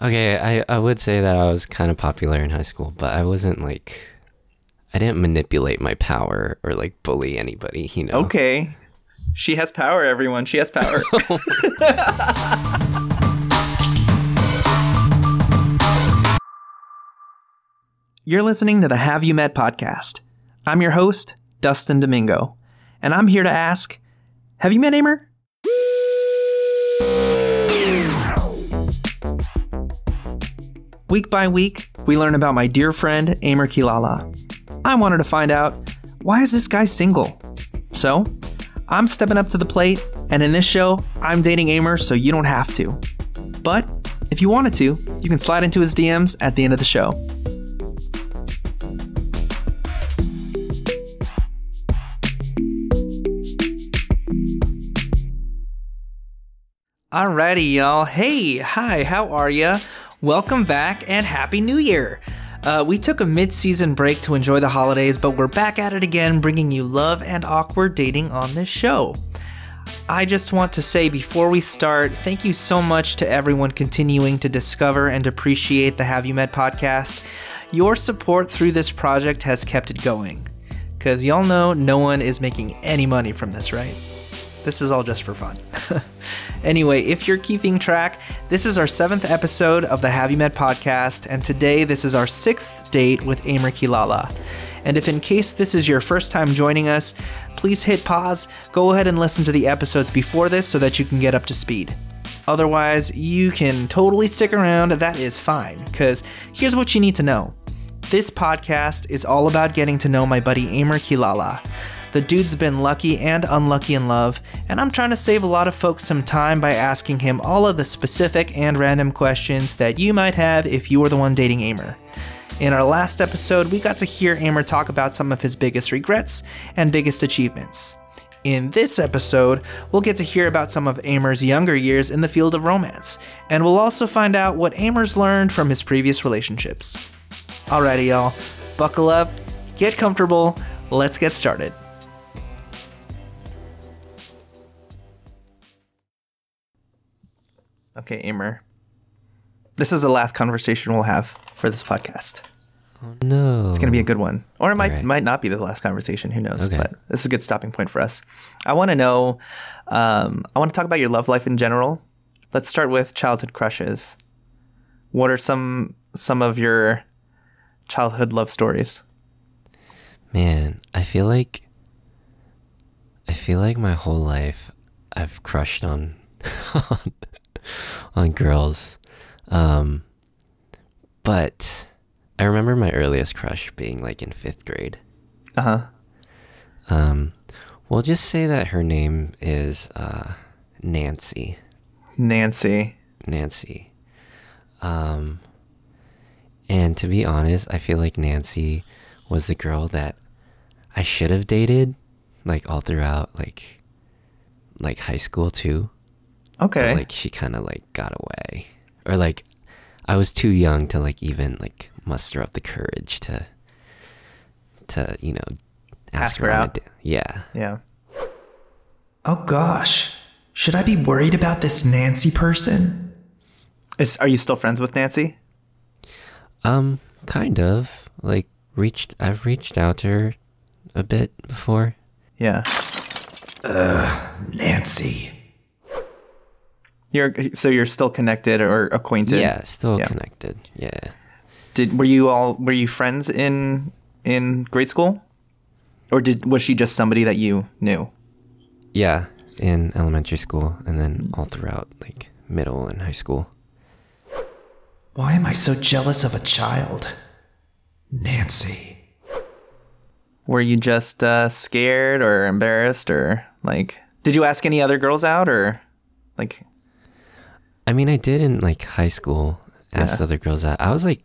Okay, I, I would say that I was kind of popular in high school, but I wasn't like I didn't manipulate my power or like bully anybody, you know. Okay. She has power, everyone. She has power. You're listening to the Have You Met podcast. I'm your host, Dustin Domingo, and I'm here to ask Have you met Amer? Week by week, we learn about my dear friend, Amer Quilala. I wanted to find out why is this guy single? So, I'm stepping up to the plate, and in this show, I'm dating Amer so you don't have to. But if you wanted to, you can slide into his DMs at the end of the show. Alrighty, y'all. Hey, hi, how are ya? Welcome back and Happy New Year! Uh, we took a mid season break to enjoy the holidays, but we're back at it again, bringing you love and awkward dating on this show. I just want to say before we start, thank you so much to everyone continuing to discover and appreciate the Have You Met podcast. Your support through this project has kept it going. Because y'all know no one is making any money from this, right? This is all just for fun. anyway, if you're keeping track, this is our seventh episode of the Have You Met podcast, and today this is our sixth date with Amer Quilala. And if in case this is your first time joining us, please hit pause, go ahead and listen to the episodes before this so that you can get up to speed. Otherwise, you can totally stick around, that is fine, because here's what you need to know. This podcast is all about getting to know my buddy Amer Quilala. The dude's been lucky and unlucky in love, and I'm trying to save a lot of folks some time by asking him all of the specific and random questions that you might have if you were the one dating Amer. In our last episode, we got to hear Amer talk about some of his biggest regrets and biggest achievements. In this episode, we'll get to hear about some of Amer's younger years in the field of romance, and we'll also find out what Amer's learned from his previous relationships. Alrighty, y'all, buckle up, get comfortable, let's get started. Okay, Amer. This is the last conversation we'll have for this podcast. Oh no. It's going to be a good one. Or it might Alright. might not be the last conversation, who knows. Okay. But this is a good stopping point for us. I want to know um, I want to talk about your love life in general. Let's start with childhood crushes. What are some some of your childhood love stories? Man, I feel like I feel like my whole life I've crushed on on, on girls. Um but I remember my earliest crush being like in 5th grade. Uh-huh. Um we'll just say that her name is uh Nancy. Nancy. Nancy. Um, and to be honest, I feel like Nancy was the girl that I should have dated, like all throughout, like, like high school too. Okay. But like she kind of like got away, or like I was too young to like even like muster up the courage to, to you know, ask, Ask her on a out? da- yeah. yeah. Oh gosh, should I be worried about this Nancy person? Is are you still friends with Nancy? Um, kind of like reached. I've reached out to her a bit before. Yeah. Ugh, Nancy. You're so you're still connected or acquainted? Yeah, still Yeah. connected. Yeah. Did were you all were you friends in in grade school? Or did was she just somebody that you knew? Yeah, in elementary school and then all throughout like middle and high school. Why am I so jealous of a child? Nancy. Were you just uh, scared or embarrassed or like did you ask any other girls out or like I mean, I did in like high school ask Yeah. other girls out. I was like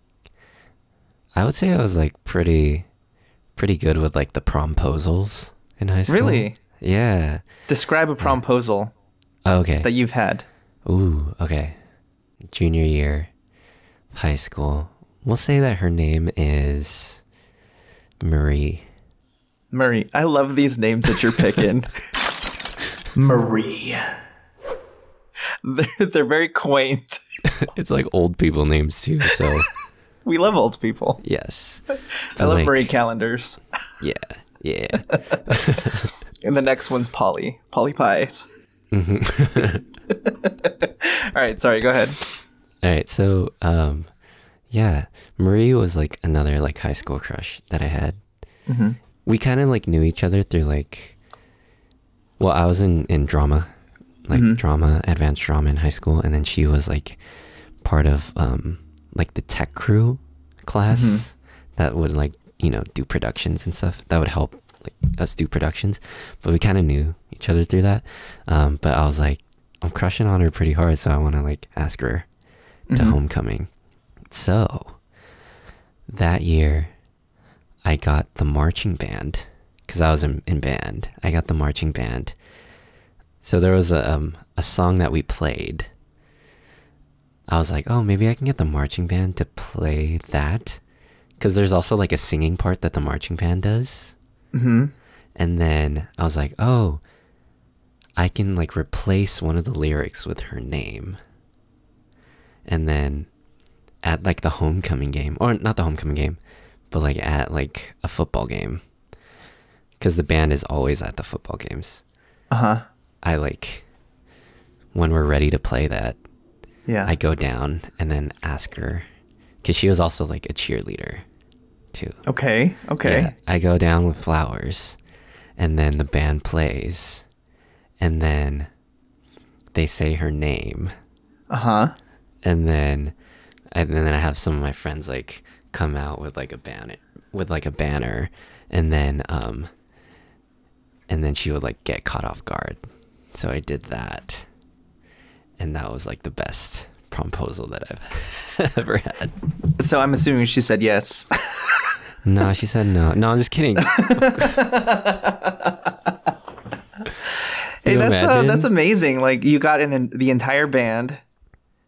I would say I was like pretty pretty good with like the promposals in high school. Really? Yeah. describe a promposal Oh, okay. that you've had? Ooh, okay. Junior year, high school. We'll say that her name is Marie. Marie. I love these names that you're picking. Marie. They're, they're very quaint. it's like old people names too. So We love old people. yes, I But, love like, Marie Callender's. Yeah, yeah. And the next one's Polly. Polly Pies. Mm-hmm. All right, sorry, go ahead. All right, so um, yeah, Marie was like another like high school crush that I had. We kind of like knew each other through like, well, I was in in drama, like drama, advanced drama in high school, and then she was like part of um like the tech crew class that would like you know do productions and stuff that would help like us do productions, but we kind of knew each other through that. Um, but I was like, I'm crushing on her pretty hard, so I want to like ask her to homecoming. So that year, I got the marching band because I was in, in band. I got the marching band. So there was a um, a song that we played. I was like, oh, maybe I can get the marching band to play that, because there's also like a singing part that the marching band does. Mm-hmm. And then I was like, oh, I can like replace one of the lyrics with her name. And then at like the homecoming game, or not the homecoming game, but like at like a football game, because the band is always at the football games. Uh huh. I like when we're ready to play that, Yeah. I go down and then ask her, because she was also like a cheerleader too. okay. Okay. Yeah, I go down with flowers, and then the band plays, and then they say her name, Uh huh. and then and then I have some of my friends like come out with like a banner with like a banner, and then um and then she would like get caught off guard, so I did that, and that was like the best proposal that I've ever had. So I'm assuming she said yes. No, she said no. No, I'm just kidding. hey, that's uh, that's amazing. Like you got in the entire band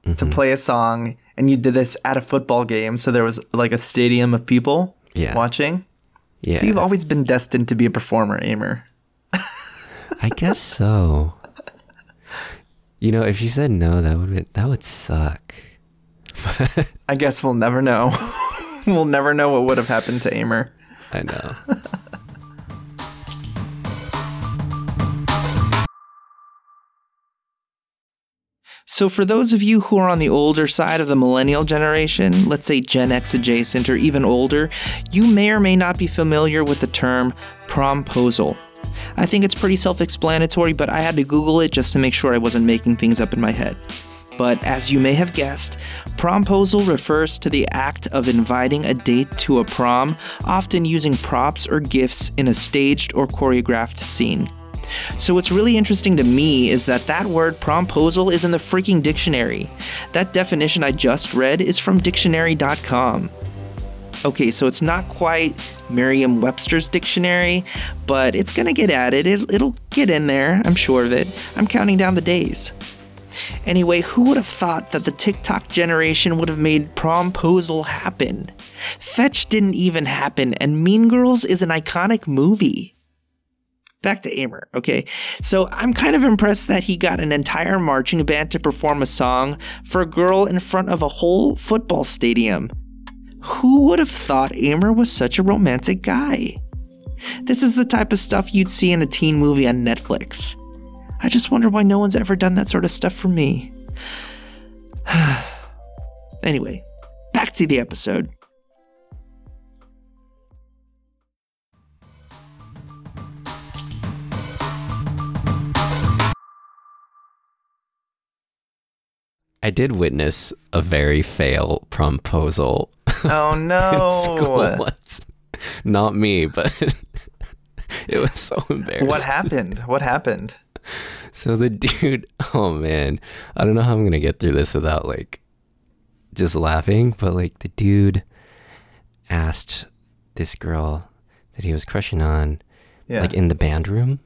Mm-hmm. to play a song, and you did this at a football game. So there was like a stadium of people Yeah. watching. Yeah. So you've always been destined to be a performer, Amer. I guess so. You know, if she said no, that would be, that would suck. I guess we'll never know. we'll never know what would have happened to Amer. I know. So, for those of you who are on the older side of the millennial generation, let's say Gen X adjacent or even older, you may or may not be familiar with the term promposal. I think it's pretty self explanatory, but I had to Google it just to make sure I wasn't making things up in my head. But as you may have guessed, promposal refers to the act of inviting a date to a prom, often using props or gifts in a staged or choreographed scene. So what's really interesting to me is that that word promposal is in the freaking dictionary. That definition I just read is from dictionary.com. Okay, so it's not quite Merriam-Webster's dictionary, but it's gonna get added. It, it'll get in there, I'm sure of it. I'm counting down the days. Anyway, who would have thought that the TikTok generation would have made promposal happen? Fetch didn't even happen, and Mean Girls is an iconic movie back to Amer, okay? So I'm kind of impressed that he got an entire marching band to perform a song for a girl in front of a whole football stadium. Who would have thought Amer was such a romantic guy? This is the type of stuff you'd see in a teen movie on Netflix. I just wonder why no one's ever done that sort of stuff for me. anyway, back to the episode. I did witness a very fail promposal Oh no! school once. Not me, but it was so embarrassing. What happened? What happened? So the dude, oh man, I don't know how I'm gonna get through this without like just laughing, but like the dude asked this girl that he was crushing on, Yeah. like in the band room,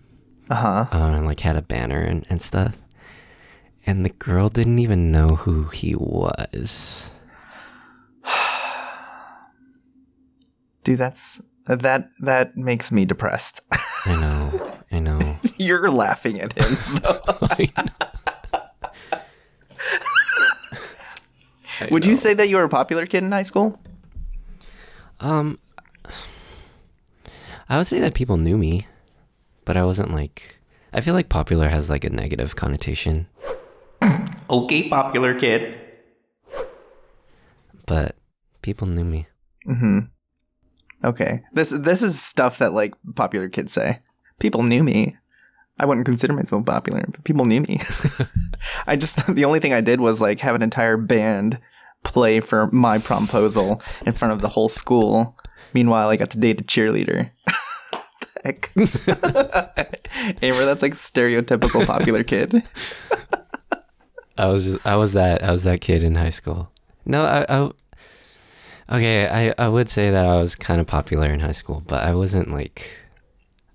uh huh. um, and like had a banner and, and stuff. And the girl didn't even know who he was. Dude, that's that that makes me depressed. I know, I know. You're laughing at him. I know. Would you say that you were a popular kid in high school? Um, I would say that people knew me, but I wasn't like. I feel like popular has like a negative connotation, Okay, popular kid. but people knew me. Okay. This this is stuff that like popular kids say. People knew me. I wouldn't consider myself popular, but people knew me. I just the only thing I did was like have an entire band play for my promposal in front of the whole school. Meanwhile, I got to date a cheerleader. Heck. Amer, that's like stereotypical popular kid. I was just, I was that I was that kid in high school. No, I, I okay. I I would say that I was kind of popular in high school, but I wasn't like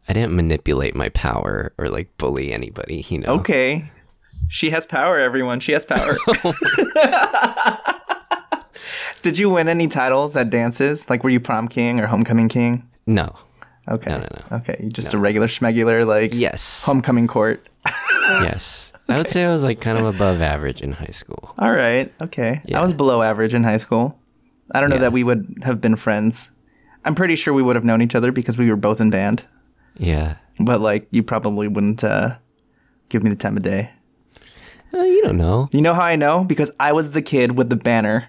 I didn't manipulate my power or like bully anybody. You know. Okay. She has power, everyone. She has power. Did you win any titles at dances? Like, were you prom king or homecoming king? No. Okay. No, no, no. Okay. You just a regular schmegular, like Yes. homecoming court. yes. I would say I was like kind of above average in high school. All right. Okay. Yeah. I was below average in high school. I don't know Yeah. that we would have been friends. I'm pretty sure we would have known each other because we were both in band. Yeah. But like, you probably wouldn't uh, give me the time of day. Uh, you don't know. You know how I know? Because I was the kid with the banner.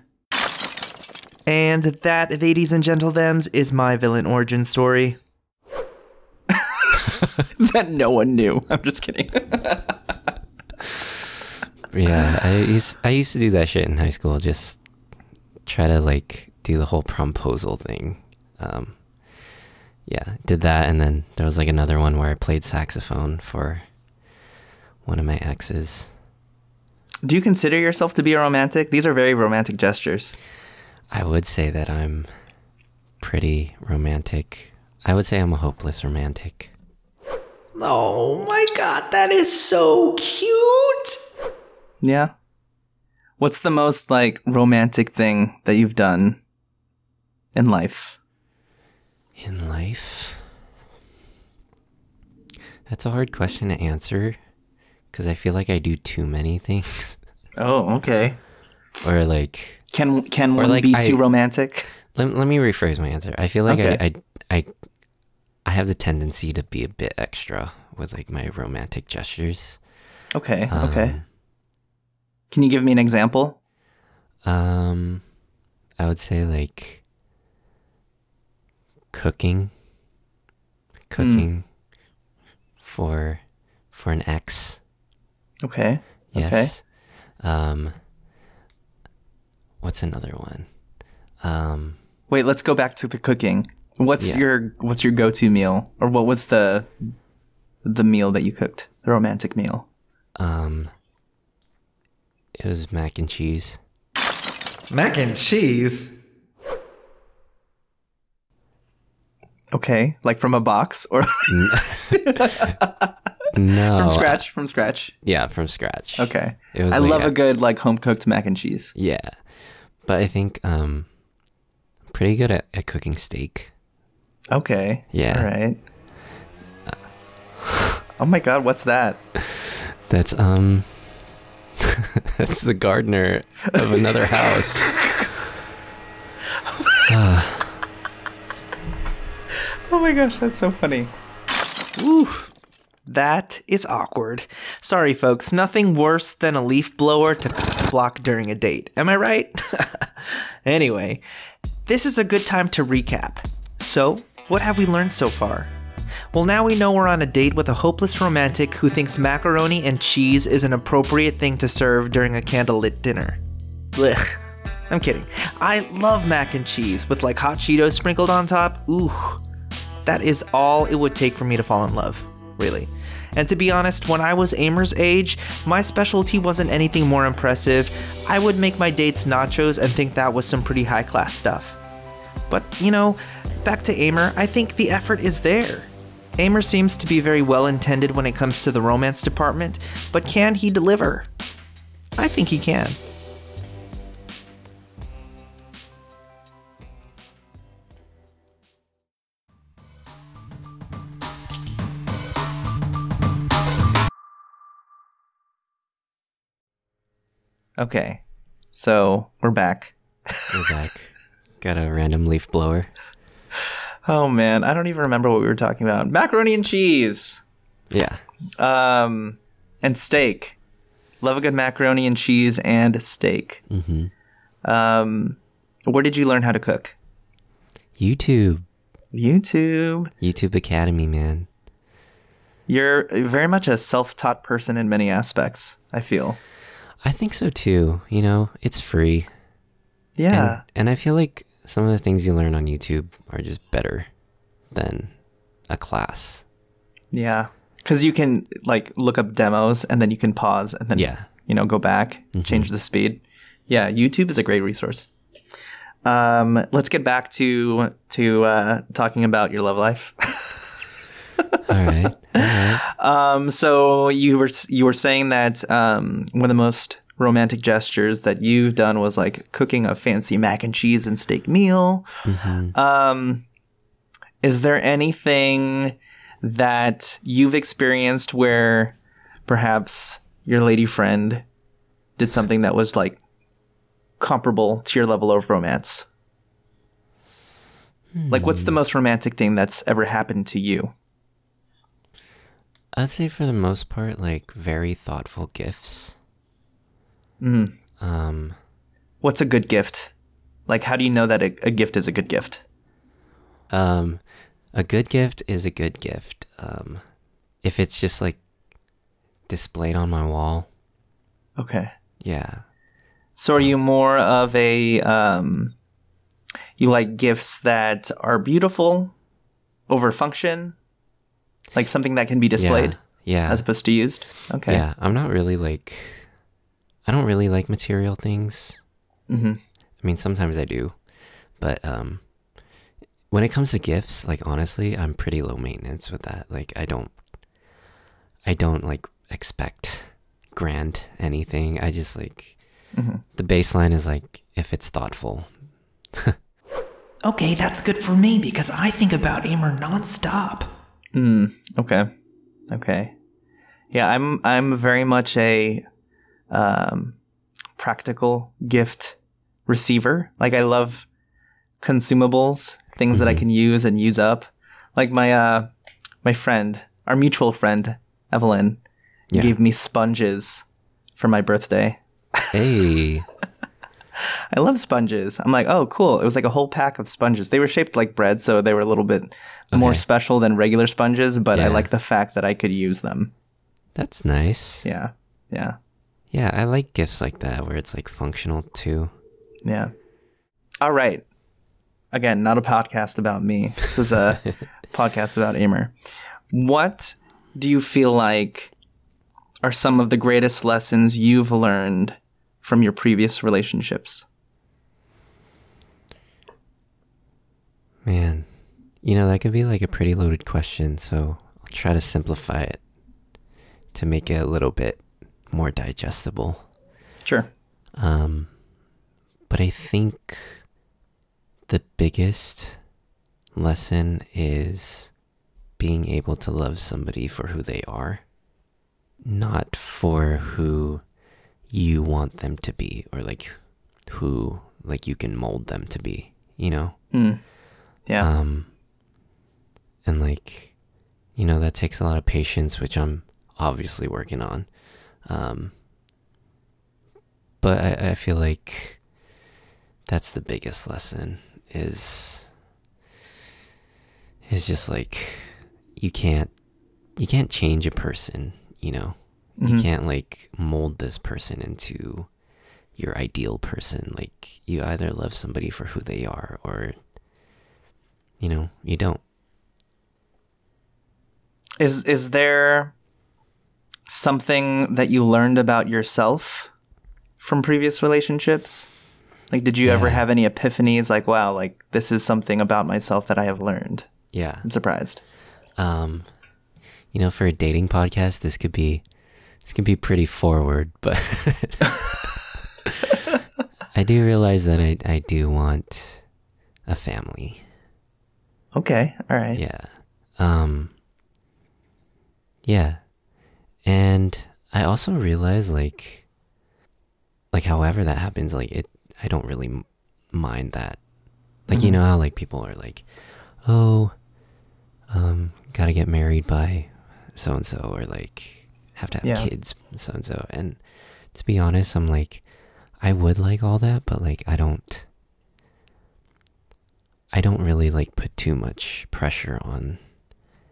And that, ladies and gentlethems, is my villain origin story. that no one knew. I'm just kidding. Yeah, I used I used to do that shit in high school. Just try to like do the whole promposal thing. Um, yeah, did that, and then there was like another one where I played saxophone for one of my exes. Do you consider yourself to be a romantic? These are very romantic gestures. I would say that I'm pretty romantic. I would say I'm a hopeless romantic. Oh my god, that is so cute! Yeah. What's the most like romantic thing that you've done in life? In life? That's a hard question to answer because I feel like I do too many things. Oh, okay. or like Can can one like be I- too romantic? let, let me rephrase my answer. I feel like Okay. I, I I I have the tendency to be a bit extra with like my romantic gestures. Okay, okay. Um, Can you give me an example? Um I would say like cooking cooking for for an ex. Okay. Yes. Um what's another one? Um Wait, let's go back to the cooking. What's Yeah. your what's your go-to meal or what was the the meal that you cooked? The romantic meal. um it was mac and cheese. Mac and cheese? Okay, like from a box or No. from scratch, from scratch. Yeah, from scratch. Okay. It was I like love a- a good like home cooked mac and cheese. Yeah. But I think um I'm pretty good at, at cooking steak. Okay. Yeah. All right. oh my god, what's that? That's um that's the gardener of another house. Oh my gosh, that's so funny. Ooh. That is awkward. Sorry, folks. Nothing worse than a leaf blower to block during a date. Am I right? anyway, this is a good time to recap. So, what have we learned so far? Well, now we know we're on a date with a hopeless romantic who thinks macaroni and cheese is an appropriate thing to serve during a candlelit dinner. Blech. I'm kidding. I love mac and cheese with like hot Cheetos sprinkled on top. Ooh. That is all it would take for me to fall in love, really. And to be honest, when I was Amer's age, my specialty wasn't anything more impressive. I would make my dates nachos and think that was some pretty high class stuff. But, you know, back to Amer, I think the effort is there. Amer seems to be very well intended when it comes to the romance department, but can he deliver? I think he can. Okay. So we're back. We're back. Got a random leaf blower. Oh man, I don't even remember what we were talking about. Macaroni and cheese. Yeah. Um, and steak. Love a good macaroni and cheese and steak. hmm Um, where did you learn how to cook? YouTube. YouTube. YouTube Academy, man. You're very much a self-taught person in many aspects. I feel. I think so too. You know, it's free. Yeah. And, and I feel like some of the things you learn on YouTube are just better than a class. Yeah. Because you can like look up demos and then you can pause and then Yeah. you know go back, change the speed. Yeah, YouTube is a great resource. Um, let's get back to to uh, talking about your love life. All right. All right. um, so you were you were saying that um, one of the most romantic gestures that you've done was like cooking a fancy mac and cheese and steak meal. Um, is there anything that you've experienced where perhaps your lady friend did something that was like comparable to your level of romance? Like, what's the most romantic thing that's ever happened to you? I'd say for the most part, like very thoughtful gifts. Mm. Um, What's a good gift? Like, how do you know that a, a gift is a good gift? um, a good gift is a good gift. Um, if it's just like displayed on my wall, Okay. yeah, So, are you more of a um, you like gifts that are beautiful over function, like something that can be displayed yeah, as opposed to used? Okay. yeah. I'm not really like, I don't really like material things. hmm I mean, sometimes I do, but um, when it comes to gifts, like honestly, I'm pretty low maintenance with that. Like, I don't, I don't like expect grand anything. I just like Mhm. the baseline is like if it's thoughtful. Okay, that's good for me because I think about Amer nonstop. Mm, okay. Okay. Yeah, I'm I'm very much a um, practical gift receiver. Like I love consumables, things that I can use and use up. Like my uh my friend, our mutual friend, Evelyn, Yeah. gave me sponges for my birthday. Hey, I love sponges. I'm like, oh, cool. It was like a whole pack of sponges. They were shaped like bread, so they were a little bit more special than regular sponges, but I like the fact that I could use them. that's nice. Yeah. Yeah. Yeah, I like gifts like that where it's like functional too. Yeah. All right. Again, not a podcast about me. This is a podcast about Amer. What do you feel like are some of the greatest lessons you've learned from your previous relationships? Man, you know, that could be like a pretty loaded question, so I'll try to simplify it to make it a little bit more digestible. Sure. Um, but I think the biggest lesson is being able to love somebody for who they are, not for who you want them to be or like who like you can mold them to be, you know? Mm. Yeah. Um, and like, you know, that takes a lot of patience, which I'm obviously working on. Um, but I, I feel like that's the biggest lesson is is just like you can't you can't change a person, you know. You Mhm. can't like mold this person into your ideal person. Like you either love somebody for who they are or you know, you don't. Is is there something that you learned about yourself from previous relationships? Like did you ever have any epiphanies like wow, like this is something about myself that I have learned? Yeah. I'm surprised. Um you know, for a dating podcast, this could be this could be pretty forward, but I do realize that I I do want a family. Okay. All right. Yeah. Um yeah. And I also realize like like however that happens, like it, I don't really mind that. Like you know how like people are like, oh, um, gotta get married by so and so, or like have to have Yeah. kids so and so. And to be honest, I'm like, I would like all that, but like I don't. I don't really like put too much pressure on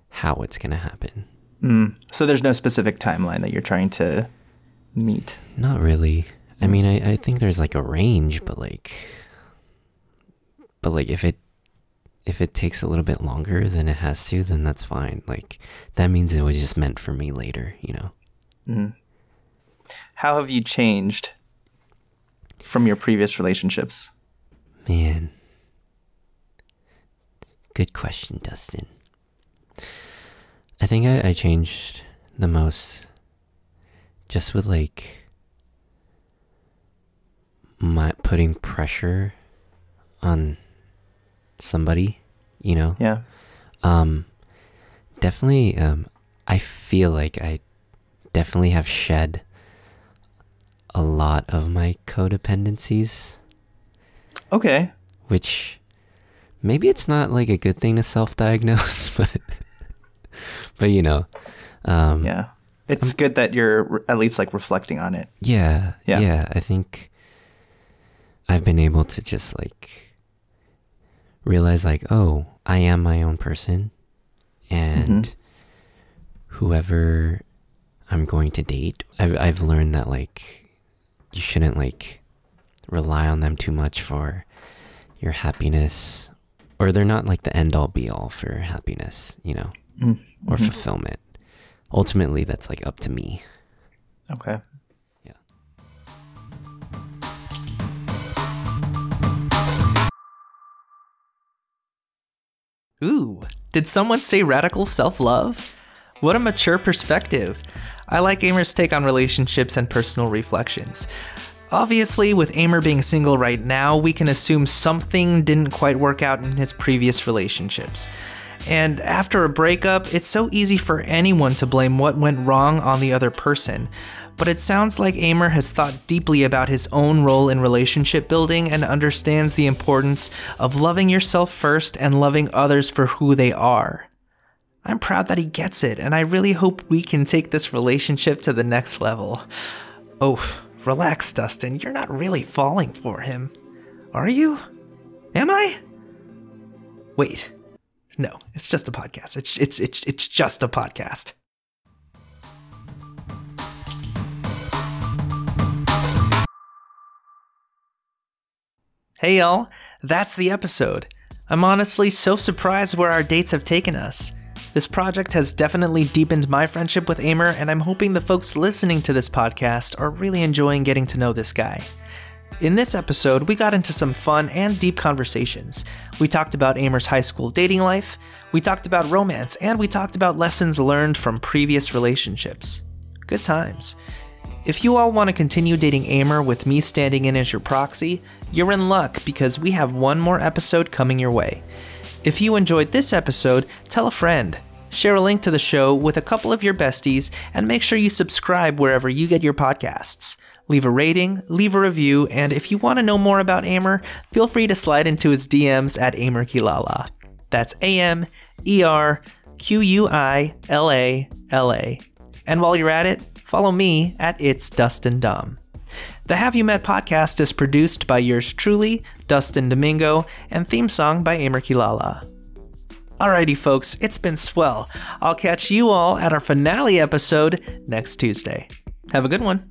how it's gonna happen. Mm. So there's no specific timeline that you're trying to meet. Not really. I mean, I, I think there's like a range, but like, but like if it if it takes a little bit longer than it has to, then that's fine. Like that means it was just meant for me later, you know. How have you changed from your previous relationships? Man, good question, Dustin. I think I, I changed the most just with like my putting pressure on somebody, you know. Yeah. Um, definitely. Um, I feel like I definitely have shed a lot of my codependencies, Okay. which maybe it's not like a good thing to self-diagnose, but but you know, um, Yeah. It's good that you're re- at least like reflecting on it. yeah, Yeah. yeah, I think I've been able to just like realize like, oh, I am my own person and whoever I'm going to date, I've I've learned that like you shouldn't like rely on them too much for your happiness or they're not like the end all be all for happiness, you know, Mm-hmm. or fulfillment. Ultimately that's like up to me. Okay. Yeah. Ooh, did someone say radical self love? What a mature perspective. I like Amer's take on relationships and personal reflections. Obviously, with Amer being single right now, we can assume something didn't quite work out in his previous relationships. And after a breakup, it's so easy for anyone to blame what went wrong on the other person. But it sounds like Amer has thought deeply about his own role in relationship building and understands the importance of loving yourself first and loving others for who they are. I'm proud that he gets it, and I really hope we can take this relationship to the next level. Oh, relax, Dustin. You're not really falling for him. Are you? Am I? Wait. No, it's just a podcast. It's it's it's it's just a podcast. Hey y'all, that's the episode. I'm honestly so surprised where our dates have taken us. This project has definitely deepened my friendship with Amer, and I'm hoping the folks listening to this podcast are really enjoying getting to know this guy. In this episode, we got into some fun and deep conversations. We talked about Amer's high school dating life, we talked about romance, and we talked about lessons learned from previous relationships. Good times. If you all want to continue dating Amer with me standing in as your proxy, you're in luck because we have one more episode coming your way. If you enjoyed this episode, tell a friend. Share a link to the show with a couple of your besties, and make sure you subscribe wherever you get your podcasts. Leave a rating, leave a review, and if you want to know more about Amer, feel free to slide into his DMs at Amer Quilala. That's A M E R Q U I L A L A. And while you're at it, follow me at It's Dustin Dom. The Have You Met podcast is produced by yours truly, Dustin Domingo, and theme song by Amer Quilala. Alrighty, folks, it's been swell. I'll catch you all at our finale episode next Tuesday. Have a good one.